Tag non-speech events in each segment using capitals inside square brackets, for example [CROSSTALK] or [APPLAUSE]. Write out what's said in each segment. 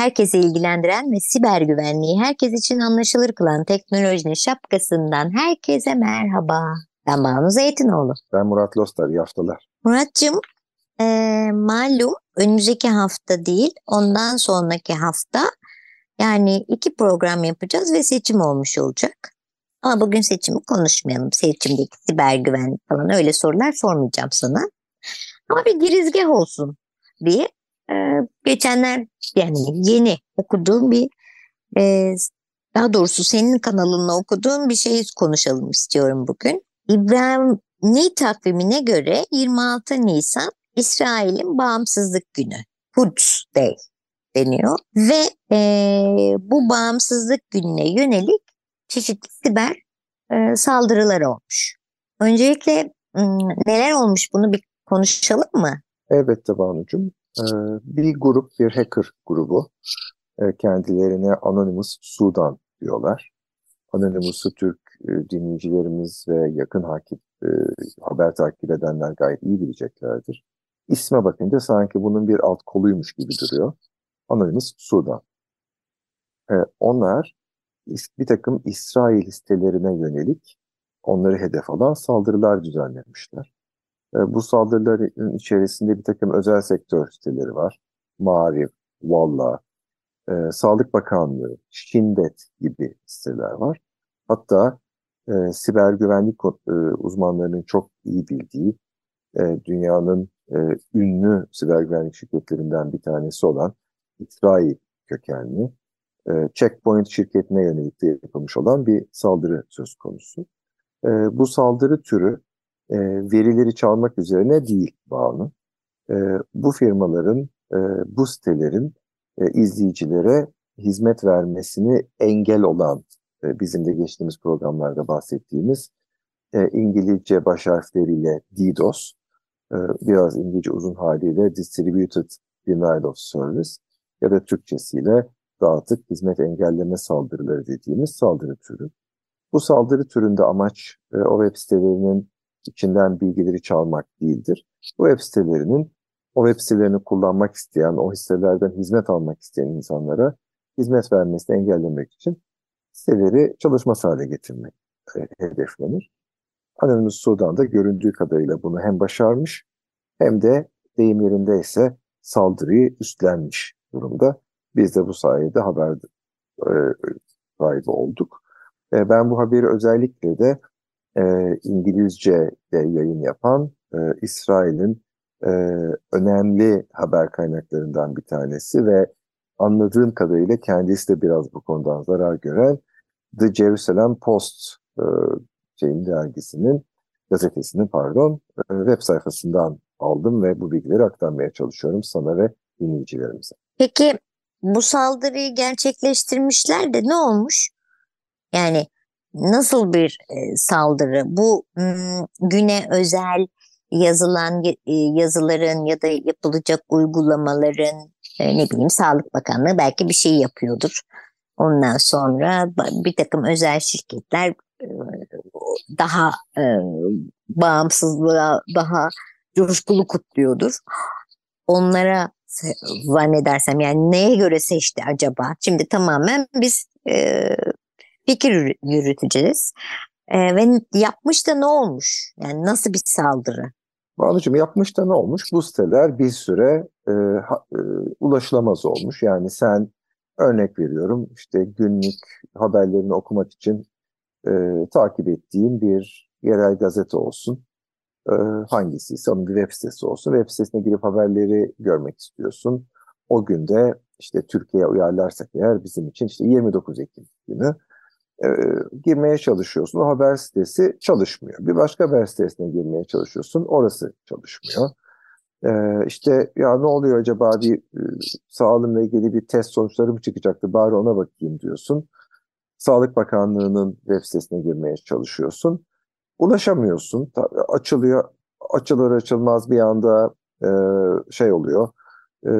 Herkesi ilgilendiren ve siber güvenliği herkes için anlaşılır kılan teknolojinin şapkasından herkese merhaba. Ben Banu Zeytinoğlu. Ben Murat Lostar, iyi haftalar. Muratcığım, e, malum önümüzdeki hafta değil, ondan sonraki hafta yani iki program yapacağız ve seçim olmuş olacak. Ama bugün seçimi konuşmayalım. Seçimdeki siber güvenlik falan öyle sorular sormayacağım sana. Ama bir girizgah olsun diye e, geçenler yani yeni okuduğum bir e, daha doğrusu senin kanalında okuduğum bir şeyi konuşalım istiyorum bugün. İbrahimi takvimine göre 26 Nisan İsrail'in bağımsızlık günü. Quds Day deniyor ve e, bu bağımsızlık gününe yönelik çeşitli siber e, saldırılar olmuş. Öncelikle neler olmuş bunu bir konuşalım mı? Elbette Banu'cum. Ee, bir grup, bir hacker grubu. Ee, kendilerine Anonymous Sudan diyorlar. Anonymous'u Türk e, dinleyicilerimiz ve yakın hakip e, haber takip edenler gayet iyi bileceklerdir. İsme bakınca sanki bunun bir alt koluymuş gibi duruyor. Anonymous Sudan. Ee, onlar bir takım İsrail listelerine yönelik onları hedef alan saldırılar düzenlemişler. E, bu saldırıların içerisinde bir takım özel sektör siteleri var. Marif, Valla, e, Sağlık Bakanlığı, Şindet gibi siteler var. Hatta e, siber güvenlik e, uzmanlarının çok iyi bildiği e, dünyanın e, ünlü siber güvenlik şirketlerinden bir tanesi olan İsrail kökenli e, Checkpoint şirketine yönelik de yapılmış olan bir saldırı söz konusu. E, bu saldırı türü e, verileri çalmak üzerine değil bağlı. E, bu firmaların, e, bu sitelerin e, izleyicilere hizmet vermesini engel olan, e, bizim de geçtiğimiz programlarda bahsettiğimiz e, İngilizce baş harfleriyle DDoS, e, biraz İngilizce uzun haliyle Distributed Denial of Service ya da Türkçesiyle dağıtık hizmet engelleme saldırıları dediğimiz saldırı türü. Bu saldırı türünde amaç e, o web sitelerinin içinden bilgileri çalmak değildir. Bu web sitelerinin o web sitelerini kullanmak isteyen, o hisselerden hizmet almak isteyen insanlara hizmet vermesini engellemek için siteleri çalışmaz hale getirmek e, hedeflenir. Anonymous Sudan'da göründüğü kadarıyla bunu hem başarmış hem de deyim yerindeyse saldırıyı üstlenmiş durumda. Biz de bu sayede haber e, sahibi olduk. E, ben bu haberi özellikle de e, İngilizce de yayın yapan e, İsrail'in e, önemli haber kaynaklarından bir tanesi ve anladığım kadarıyla kendisi de biraz bu konudan zarar gören The Jerusalem Post e, şeyin dergisinin gazetesinin pardon e, web sayfasından aldım ve bu bilgileri aktarmaya çalışıyorum sana ve dinleyicilerimize. Peki bu saldırıyı gerçekleştirmişler de ne olmuş? Yani nasıl bir e, saldırı? Bu güne özel yazılan e, yazıların ya da yapılacak uygulamaların e, ne bileyim Sağlık Bakanlığı belki bir şey yapıyordur. Ondan sonra bir takım özel şirketler daha bağımsızlığa daha coşkulu kutluyordur. Onlara zannedersem yani neye göre seçti acaba? Şimdi tamamen biz fikir yürüteceğiz. E, ve yapmış da ne olmuş? Yani nasıl bir saldırı? Banucuğum yapmış da ne olmuş? Bu siteler bir süre e, ha, e, ulaşılamaz olmuş. Yani sen örnek veriyorum işte günlük haberlerini okumak için e, takip ettiğin bir yerel gazete olsun. E, hangisi ise onun bir web sitesi olsun. Web sitesine girip haberleri görmek istiyorsun. o günde işte Türkiye'ye uyarlarsak eğer bizim için işte 29 Ekim günü e, girmeye çalışıyorsun. O haber sitesi çalışmıyor. Bir başka haber sitesine girmeye çalışıyorsun. Orası çalışmıyor. E, işte ya ne oluyor acaba bir e, sağlığımla ilgili bir test sonuçları mı çıkacaktı bari ona bakayım diyorsun. Sağlık Bakanlığı'nın web sitesine girmeye çalışıyorsun. Ulaşamıyorsun. Açılıyor, açılır açılmaz bir anda e, şey oluyor. E,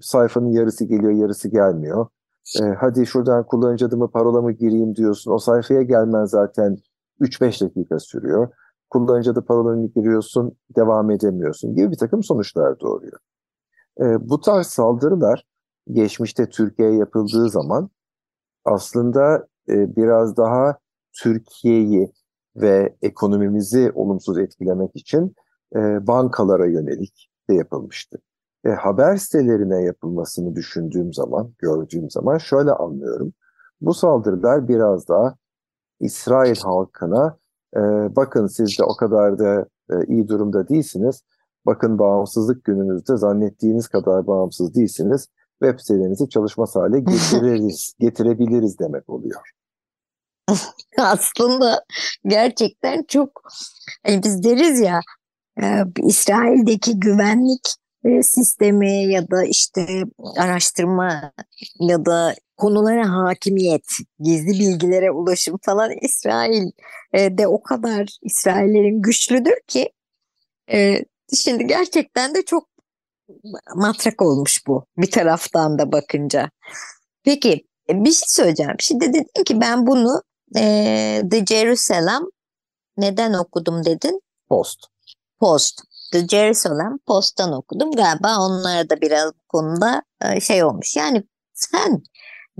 sayfanın yarısı geliyor, yarısı gelmiyor. E, hadi şuradan kullanıcı adımı parolamı gireyim diyorsun. O sayfaya gelmen zaten 3-5 dakika sürüyor. Kullanıcı adı parolanı giriyorsun, devam edemiyorsun gibi bir takım sonuçlar doğuruyor. E, bu tarz saldırılar geçmişte Türkiye'ye yapıldığı zaman aslında e, biraz daha Türkiye'yi ve ekonomimizi olumsuz etkilemek için e, bankalara yönelik de yapılmıştı. E, haber sitelerine yapılmasını düşündüğüm zaman, gördüğüm zaman şöyle anlıyorum. Bu saldırılar biraz daha İsrail halkına e, bakın siz de o kadar da e, iyi durumda değilsiniz. Bakın bağımsızlık gününüzde zannettiğiniz kadar bağımsız değilsiniz. Web sitelerinizi çalışmaz hale [LAUGHS] getiririz, getirebiliriz demek oluyor. [LAUGHS] Aslında gerçekten çok hani biz deriz ya e, İsrail'deki güvenlik sistemi ya da işte araştırma ya da konulara hakimiyet, gizli bilgilere ulaşım falan İsrail e, de o kadar İsraillerin güçlüdür ki şimdi gerçekten de çok matrak olmuş bu bir taraftan da bakınca. Peki bir şey söyleyeceğim. Şimdi dedin ki ben bunu e, The Jerusalem neden okudum dedin? Post. Post. The Jerusalem Post'tan okudum. Galiba onlara da biraz bu konuda e, şey olmuş. Yani sen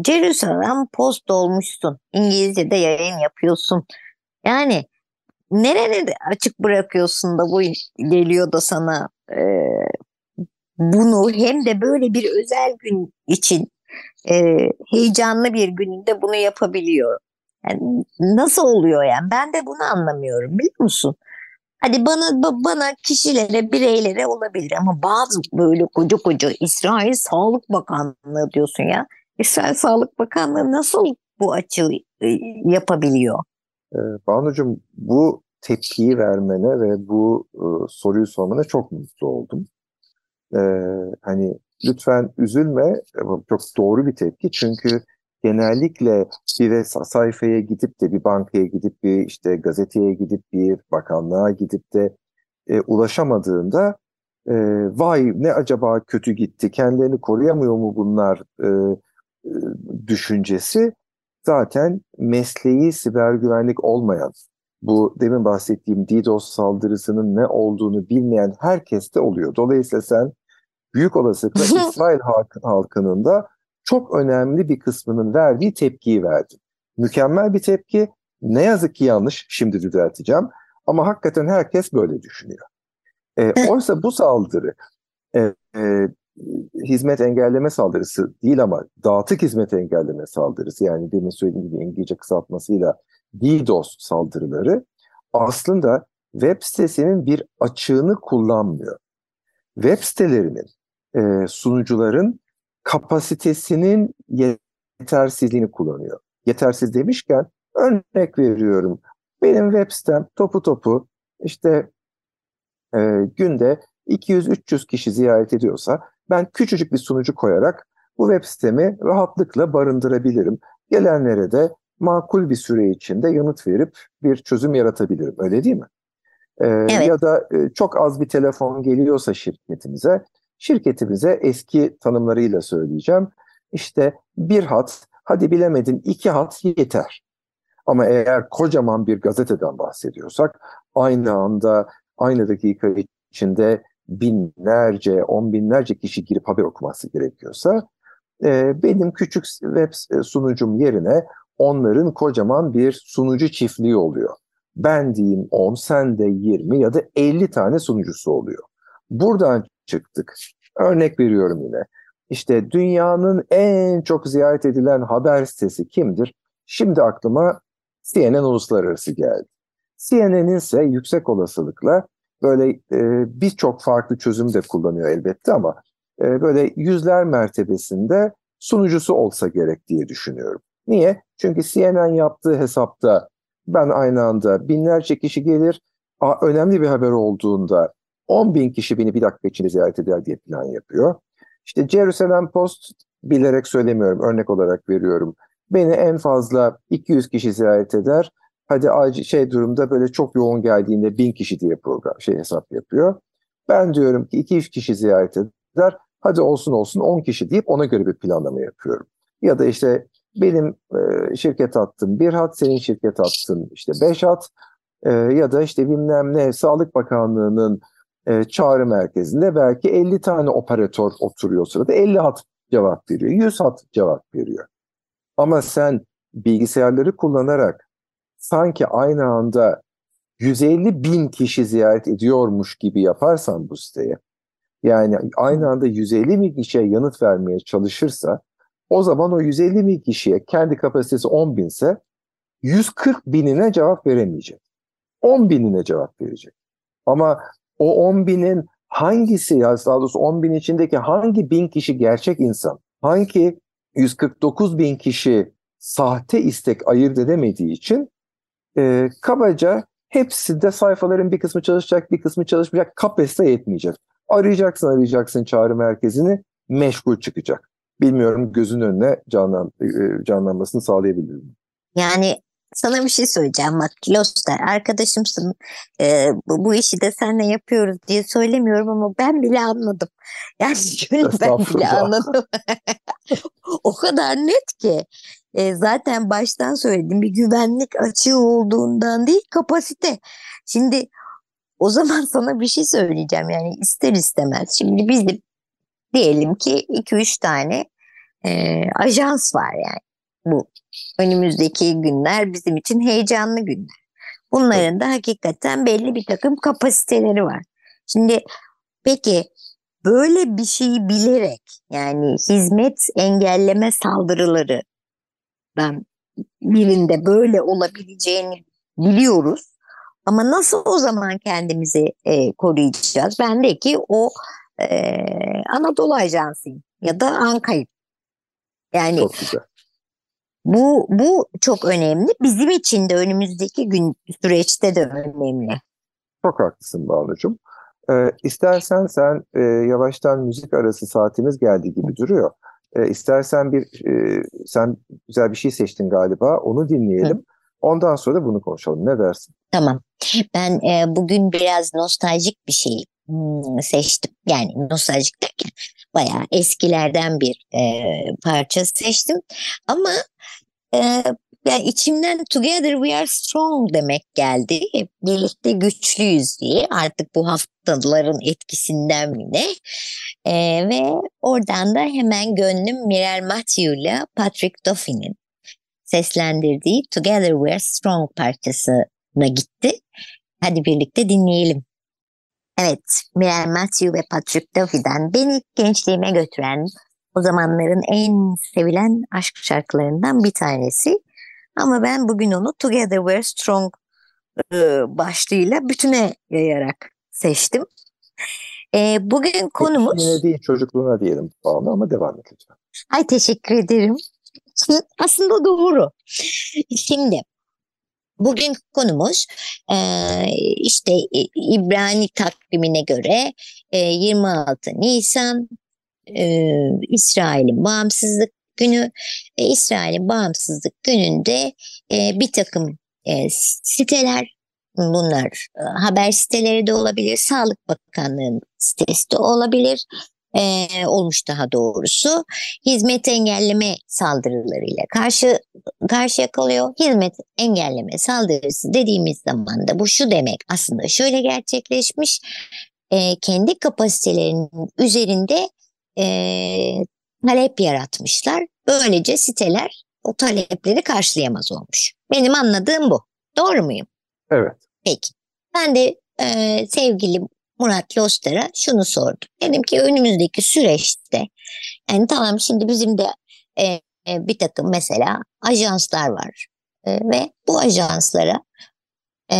Jerusalem Post olmuşsun. İngilizce'de yayın yapıyorsun. Yani nerede açık bırakıyorsun da bu geliyor da sana e, bunu hem de böyle bir özel gün için e, heyecanlı bir gününde bunu yapabiliyor. Yani nasıl oluyor yani? Ben de bunu anlamıyorum biliyor musun? Hadi bana bana kişilere, bireylere olabilir ama bazı böyle koca koca İsrail Sağlık Bakanlığı diyorsun ya. İsrail Sağlık Bakanlığı nasıl bu açığı e, yapabiliyor? Ee, Banucuğum bu tepkiyi vermene ve bu e, soruyu sormana çok mutlu oldum. Ee, hani lütfen üzülme, çok doğru bir tepki çünkü genellikle bir sayfaya gidip de bir bankaya gidip bir işte gazeteye gidip bir bakanlığa gidip de e, ulaşamadığında e, vay ne acaba kötü gitti kendilerini koruyamıyor mu bunlar e, e, düşüncesi zaten mesleği siber güvenlik olmayan bu demin bahsettiğim DDoS saldırısının ne olduğunu bilmeyen herkeste oluyor. Dolayısıyla sen büyük olasılıkla [LAUGHS] İsrail halkının da çok önemli bir kısmının verdiği tepkiyi verdi. Mükemmel bir tepki. Ne yazık ki yanlış. Şimdi düzelteceğim. Ama hakikaten herkes böyle düşünüyor. E, oysa bu saldırı e, e, hizmet engelleme saldırısı değil ama dağıtık hizmet engelleme saldırısı yani demin söylediğim gibi İngilizce kısaltmasıyla DDoS saldırıları aslında web sitesinin bir açığını kullanmıyor. Web sitelerinin, e, sunucuların kapasitesinin yetersizliğini kullanıyor. Yetersiz demişken örnek veriyorum. Benim web sitem topu topu işte e, günde 200-300 kişi ziyaret ediyorsa ben küçücük bir sunucu koyarak bu web sitemi rahatlıkla barındırabilirim. Gelenlere de makul bir süre içinde yanıt verip bir çözüm yaratabilirim. Öyle değil mi? Ee, evet. Ya da e, çok az bir telefon geliyorsa şirketimize Şirketimize eski tanımlarıyla söyleyeceğim. İşte bir hat, hadi bilemedin iki hat yeter. Ama eğer kocaman bir gazeteden bahsediyorsak aynı anda aynı dakika içinde binlerce, on binlerce kişi girip haber okuması gerekiyorsa e, benim küçük web sunucum yerine onların kocaman bir sunucu çiftliği oluyor. Ben diyeyim 10, sen de 20 ya da 50 tane sunucusu oluyor. Buradan çıktık. Örnek veriyorum yine. İşte dünyanın en çok ziyaret edilen haber sitesi kimdir? Şimdi aklıma CNN Uluslararası geldi. CNN'in ise yüksek olasılıkla böyle e, birçok farklı çözüm de kullanıyor elbette ama e, böyle yüzler mertebesinde sunucusu olsa gerek diye düşünüyorum. Niye? Çünkü CNN yaptığı hesapta ben aynı anda binlerce kişi gelir, önemli bir haber olduğunda 10 bin kişi beni bir dakika içinde ziyaret eder diye plan yapıyor. İşte Jerusalem Post bilerek söylemiyorum, örnek olarak veriyorum. Beni en fazla 200 kişi ziyaret eder. Hadi acil şey durumda böyle çok yoğun geldiğinde 1000 kişi diye program şey hesap yapıyor. Ben diyorum ki 200 kişi ziyaret eder. Hadi olsun olsun 10 kişi deyip ona göre bir planlama yapıyorum. Ya da işte benim e, şirket attım bir hat, senin şirket attın işte beş hat e, ya da işte bilmem ne Sağlık Bakanlığı'nın e, çağrı merkezinde belki 50 tane operatör oturuyor sırada 50 hat cevap veriyor, 100 hat cevap veriyor. Ama sen bilgisayarları kullanarak sanki aynı anda 150 bin kişi ziyaret ediyormuş gibi yaparsan bu siteye, yani aynı anda 150 bin kişiye yanıt vermeye çalışırsa, o zaman o 150 bin kişiye kendi kapasitesi 10 binse 140 binine cevap veremeyecek. 10 binine cevap verecek. Ama o 10 binin hangisi ya daha doğrusu 10 bin içindeki hangi bin kişi gerçek insan? Hangi 149 bin kişi sahte istek ayırt edemediği için e, kabaca hepsi de sayfaların bir kısmı çalışacak bir kısmı çalışmayacak kapasite yetmeyecek. Arayacaksın arayacaksın çağrı merkezini meşgul çıkacak. Bilmiyorum gözün önüne canlan, e, canlanmasını sağlayabilirim. Yani sana bir şey söyleyeceğim bak Loster arkadaşımsın ee, bu, bu işi de seninle yapıyoruz diye söylemiyorum ama ben bile anladım. [LAUGHS] Yani ben bile anladım. [LAUGHS] o kadar net ki e, zaten baştan söyledim bir güvenlik açığı olduğundan değil kapasite. Şimdi o zaman [LAUGHS] sana bir şey söyleyeceğim yani ister istemez. Şimdi bizim diyelim ki 2-3 tane e, ajans var yani bu önümüzdeki günler bizim için heyecanlı günler. Bunların da hakikaten belli bir takım kapasiteleri var. Şimdi peki böyle bir şeyi bilerek yani hizmet engelleme saldırıları ben birinde böyle olabileceğini biliyoruz. Ama nasıl o zaman kendimizi e, koruyacağız? Ben de ki o e, Anadolu Ajansıyım ya da Anka'yım. Yani. Bu, bu çok önemli. Bizim için de önümüzdeki gün süreçte de önemli. Çok haklısın Banu'cum. Ee, istersen sen e, yavaştan müzik arası saatimiz geldi gibi duruyor. Ee, istersen bir e, sen güzel bir şey seçtin galiba. Onu dinleyelim. Hı. Ondan sonra bunu konuşalım. Ne dersin? Tamam. Ben e, bugün biraz nostaljik bir şey hmm, seçtim. Yani nostaljik derken bayağı eskilerden bir e, parça seçtim. Ama e, yani içimden Together We Are Strong demek geldi. Birlikte güçlüyüz diye artık bu haftaların etkisinden mi ne? E, ve oradan da hemen gönlüm Mirel Matthew ile Patrick Duffy'nin seslendirdiği Together We Are Strong parçasına gitti. Hadi birlikte dinleyelim. Evet, Mirel Matthew ve Patrick Duffy'den beni gençliğime götüren o zamanların en sevilen aşk şarkılarından bir tanesi. Ama ben bugün onu Together We're Strong e, başlığıyla bütüne yayarak seçtim. E, bugün konumuz... Yine değil çocukluğuna diyelim bağlı ama devam et lütfen. Ay teşekkür ederim. Aslında doğru. Şimdi bugün konumuz e, işte İbrani takvimine göre e, 26 Nisan e, İsrail'in bağımsızlık günü. İsrail'in bağımsızlık gününde e, bir takım e, siteler bunlar e, haber siteleri de olabilir, Sağlık Bakanlığı'nın sitesi de olabilir, e, olmuş daha doğrusu. Hizmet engelleme saldırılarıyla karşı karşıya kalıyor. Hizmet engelleme saldırısı dediğimiz zaman da bu şu demek aslında şöyle gerçekleşmiş. E, kendi kapasitelerinin üzerinde e, talep yaratmışlar. Böylece siteler o talepleri karşılayamaz olmuş. Benim anladığım bu. Doğru muyum? Evet. Peki. Ben de e, sevgili Murat Loster'a şunu sordum. Dedim ki önümüzdeki süreçte yani tamam şimdi bizim de e, e, bir takım mesela ajanslar var e, ve bu ajanslara e,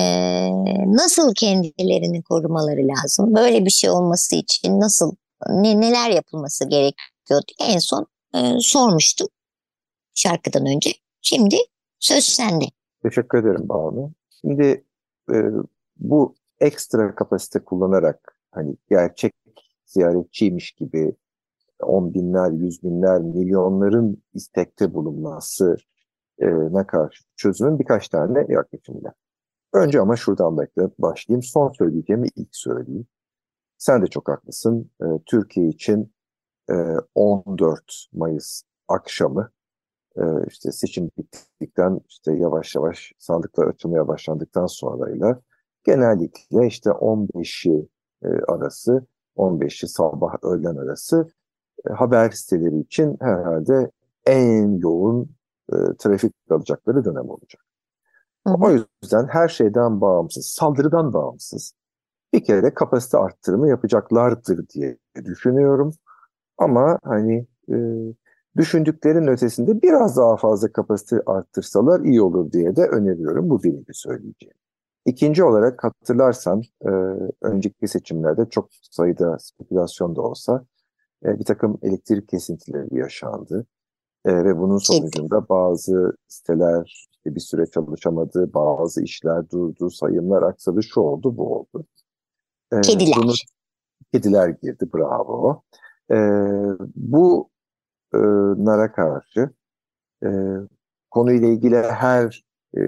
nasıl kendilerini korumaları lazım? Böyle bir şey olması için nasıl ne, neler yapılması gerekiyor en son e, sormuştum şarkıdan önce. Şimdi söz sende. Teşekkür ederim Banu. Şimdi e, bu ekstra kapasite kullanarak hani gerçek ziyaretçiymiş gibi on binler, yüz binler, milyonların istekte bulunması e, karşı çözümün birkaç tane yaklaşımı var. Önce ama şuradan başlayayım. Son söyleyeceğimi ilk söyleyeyim. Sen de çok haklısın. E, Türkiye için e, 14 Mayıs akşamı e, işte seçim bittikten işte yavaş yavaş sandıklar açılmaya başlandıktan sonrayla genellikle işte 15'i e, arası 15'i sabah öğlen arası e, haber siteleri için herhalde en yoğun e, trafik alacakları dönem olacak. Hı hı. O yüzden her şeyden bağımsız, saldırıdan bağımsız bir kere kapasite arttırımı yapacaklardır diye düşünüyorum. Ama hani e, düşündüklerin ötesinde biraz daha fazla kapasite arttırsalar iyi olur diye de öneriyorum. Bu birinci söyleyeceğim. İkinci olarak hatırlarsan e, önceki seçimlerde çok sayıda spekülasyon da olsa e, bir takım elektrik kesintileri yaşandı. E, ve bunun sonucunda bazı siteler işte bir süre çalışamadı, bazı işler durdu, sayımlar aksadı, şu oldu, bu oldu. E, kediler. Bunu, kediler girdi, bravo. E, bu e, nara karşı e, konuyla ilgili her e,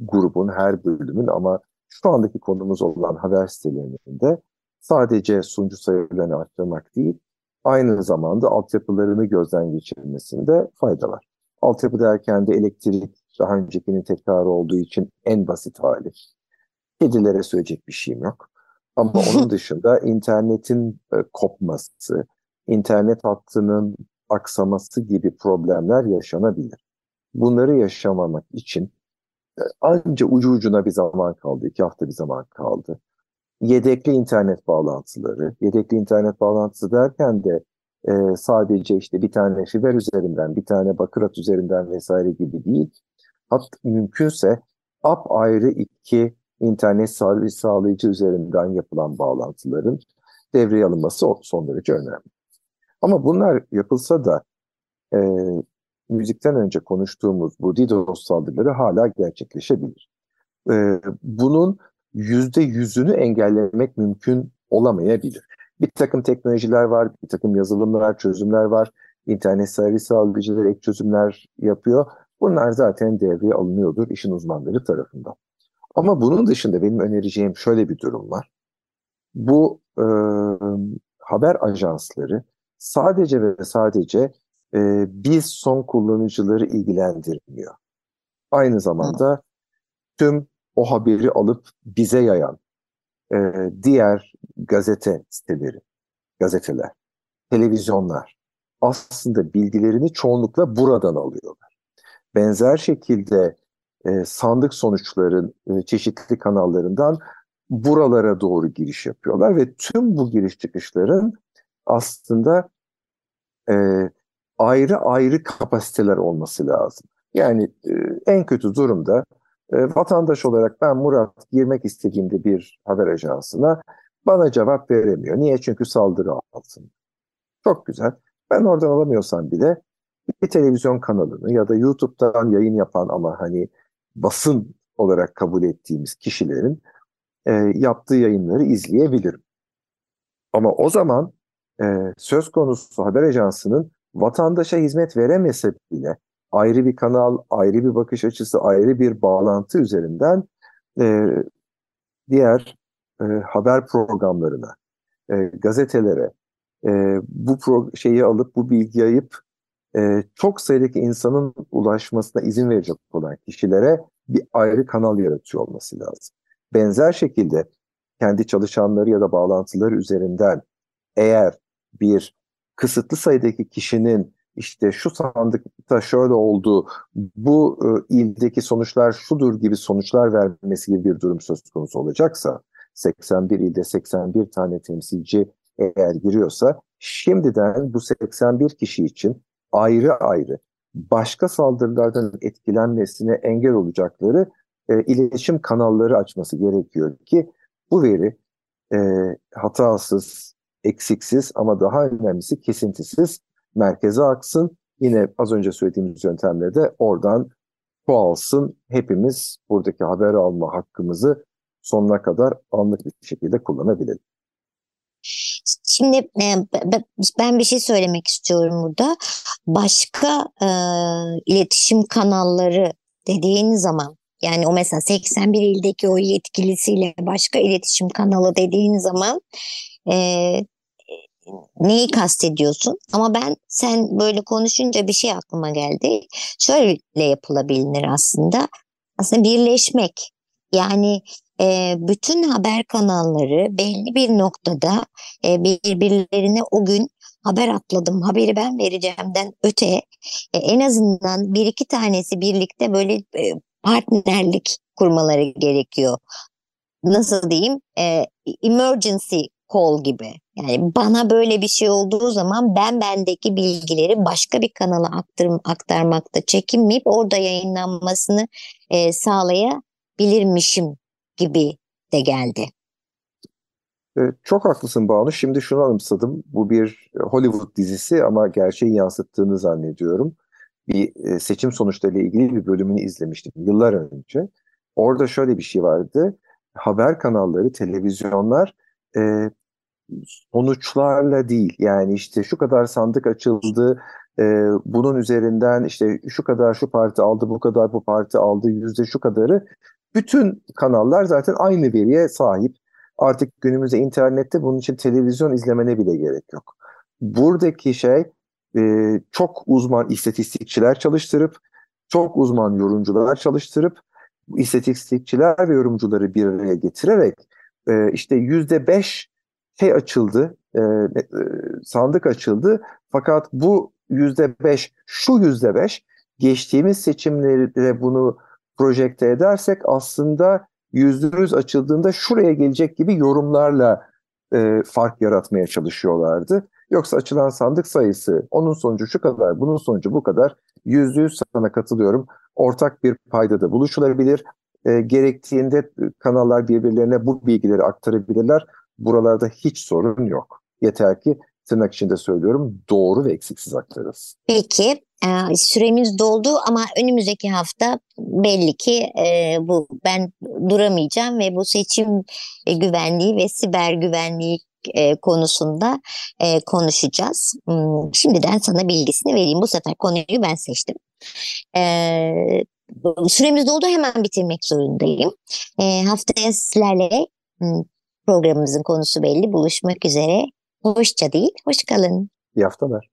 grubun, her bölümün ama şu andaki konumuz olan haber sitelerinde sadece sunucu sayılarını arttırmak değil, aynı zamanda altyapılarını gözden geçirmesinde fayda var. Altyapı derken de elektrik daha öncekinin tekrarı olduğu için en basit hali. Kedilere söyleyecek bir şeyim yok. Ama [LAUGHS] onun dışında internetin e, kopması, internet hattının aksaması gibi problemler yaşanabilir. Bunları yaşamamak için anca ucu ucuna bir zaman kaldı, iki hafta bir zaman kaldı yedekli internet bağlantıları, yedekli internet bağlantısı derken de e, sadece işte bir tane fiber üzerinden, bir tane bakır hat üzerinden vesaire gibi değil. Hat mümkünse ap ayrı iki internet sağlayıcı üzerinden yapılan bağlantıların devreye alınması son derece önemli. Ama bunlar yapılsa da e, müzikten önce konuştuğumuz bu DDoS saldırıları hala gerçekleşebilir. E, bunun yüzde yüzünü engellemek mümkün olamayabilir. Bir takım teknolojiler var, bir takım yazılımlar, çözümler var. İnternet servis sağlayıcıları ek çözümler yapıyor. Bunlar zaten devreye alınıyordur işin uzmanları tarafından. Ama bunun dışında benim önereceğim şöyle bir durum var. Bu e, haber ajansları sadece ve sadece e, biz son kullanıcıları ilgilendirmiyor. Aynı zamanda tüm o haberi alıp bize yayan e, diğer gazete siteleri, gazeteler, televizyonlar aslında bilgilerini çoğunlukla buradan alıyorlar. Benzer şekilde e, sandık sonuçların e, çeşitli kanallarından buralara doğru giriş yapıyorlar ve tüm bu giriş çıkışların aslında e, ayrı ayrı kapasiteler olması lazım. Yani e, en kötü durumda e, vatandaş olarak ben Murat girmek istediğimde bir haber ajansına bana cevap veremiyor. Niye? Çünkü saldırı altında. Çok güzel. Ben oradan alamıyorsam bile bir televizyon kanalını ya da YouTube'dan yayın yapan ama hani basın olarak kabul ettiğimiz kişilerin e, yaptığı yayınları izleyebilirim. Ama o zaman e, söz konusu haber ajansının vatandaşa hizmet veremese bile ayrı bir kanal, ayrı bir bakış açısı, ayrı bir bağlantı üzerinden e, diğer e, haber programlarına, e, gazetelere e, bu pro şeyi alıp bu bilgiyi ayıp e, çok sayıdaki insanın ulaşmasına izin verecek olan kişilere bir ayrı kanal yaratıyor olması lazım. Benzer şekilde kendi çalışanları ya da bağlantıları üzerinden eğer bir kısıtlı sayıdaki kişinin işte şu sandıkta şöyle oldu, bu e, ildeki sonuçlar şudur gibi sonuçlar vermesi gibi bir durum söz konusu olacaksa, 81 ilde 81 tane temsilci eğer giriyorsa, şimdiden bu 81 kişi için ayrı ayrı başka saldırılardan etkilenmesine engel olacakları e, iletişim kanalları açması gerekiyor ki bu veri e, hatasız, eksiksiz ama daha önemlisi kesintisiz merkeze aksın. Yine az önce söylediğimiz yöntemle de oradan çoğalsın. Hepimiz buradaki haber alma hakkımızı sonuna kadar anlık bir şekilde kullanabilelim. Şimdi e, ben bir şey söylemek istiyorum burada. Başka e, iletişim kanalları dediğin zaman yani o mesela 81 ildeki o yetkilisiyle başka iletişim kanalı dediğin zaman e, neyi kastediyorsun? Ama ben sen böyle konuşunca bir şey aklıma geldi. Şöyle yapılabilir aslında. Aslında birleşmek. Yani e, bütün haber kanalları belli bir noktada e, birbirlerine o gün haber atladım, haberi ben vereceğimden öte e, en azından bir iki tanesi birlikte böyle e, partnerlik kurmaları gerekiyor. Nasıl diyeyim? E, emergency call gibi. Yani bana böyle bir şey olduğu zaman ben bendeki bilgileri başka bir kanala aktarım, aktarmakta çekinmeyip orada yayınlanmasını e, sağlayabilirmişim gibi de geldi. Çok haklısın Banu. Şimdi şunu anımsadım. Bu bir Hollywood dizisi ama gerçeği yansıttığını zannediyorum. Bir e, seçim sonuçlarıyla ilgili bir bölümünü izlemiştim yıllar önce. Orada şöyle bir şey vardı. Haber kanalları, televizyonlar e, sonuçlarla değil. Yani işte şu kadar sandık açıldı, e, bunun üzerinden işte şu kadar şu parti aldı, bu kadar bu parti aldı, yüzde şu kadarı. Bütün kanallar zaten aynı veriye sahip. Artık günümüzde internette bunun için televizyon izlemene bile gerek yok. Buradaki şey e, çok uzman istatistikçiler çalıştırıp, çok uzman yorumcular çalıştırıp, istatistikçiler ve yorumcuları bir araya getirerek e, işte yüzde beş şey açıldı, e, e, sandık açıldı. Fakat bu yüzde beş, şu yüzde beş geçtiğimiz seçimlerde bunu projekte edersek aslında yüzde yüz açıldığında şuraya gelecek gibi yorumlarla e, fark yaratmaya çalışıyorlardı. Yoksa açılan sandık sayısı, onun sonucu şu kadar, bunun sonucu bu kadar. Yüzde yüz sana katılıyorum. Ortak bir payda da buluşulabilir. E, gerektiğinde kanallar birbirlerine bu bilgileri aktarabilirler. Buralarda hiç sorun yok. Yeter ki tırnak içinde söylüyorum doğru ve eksiksiz aktarılsın. Peki e, süremiz doldu ama önümüzdeki hafta belli ki e, bu ben duramayacağım ve bu seçim güvenliği ve siber güvenliği e, konusunda e, konuşacağız. Hmm, şimdiden sana bilgisini vereyim. Bu sefer konuyu ben seçtim. E, süremiz doldu hemen bitirmek zorundayım. E, haftaya sizlerle hmm, programımızın konusu belli. Buluşmak üzere. Hoşça değil, hoş kalın. İyi haftalar.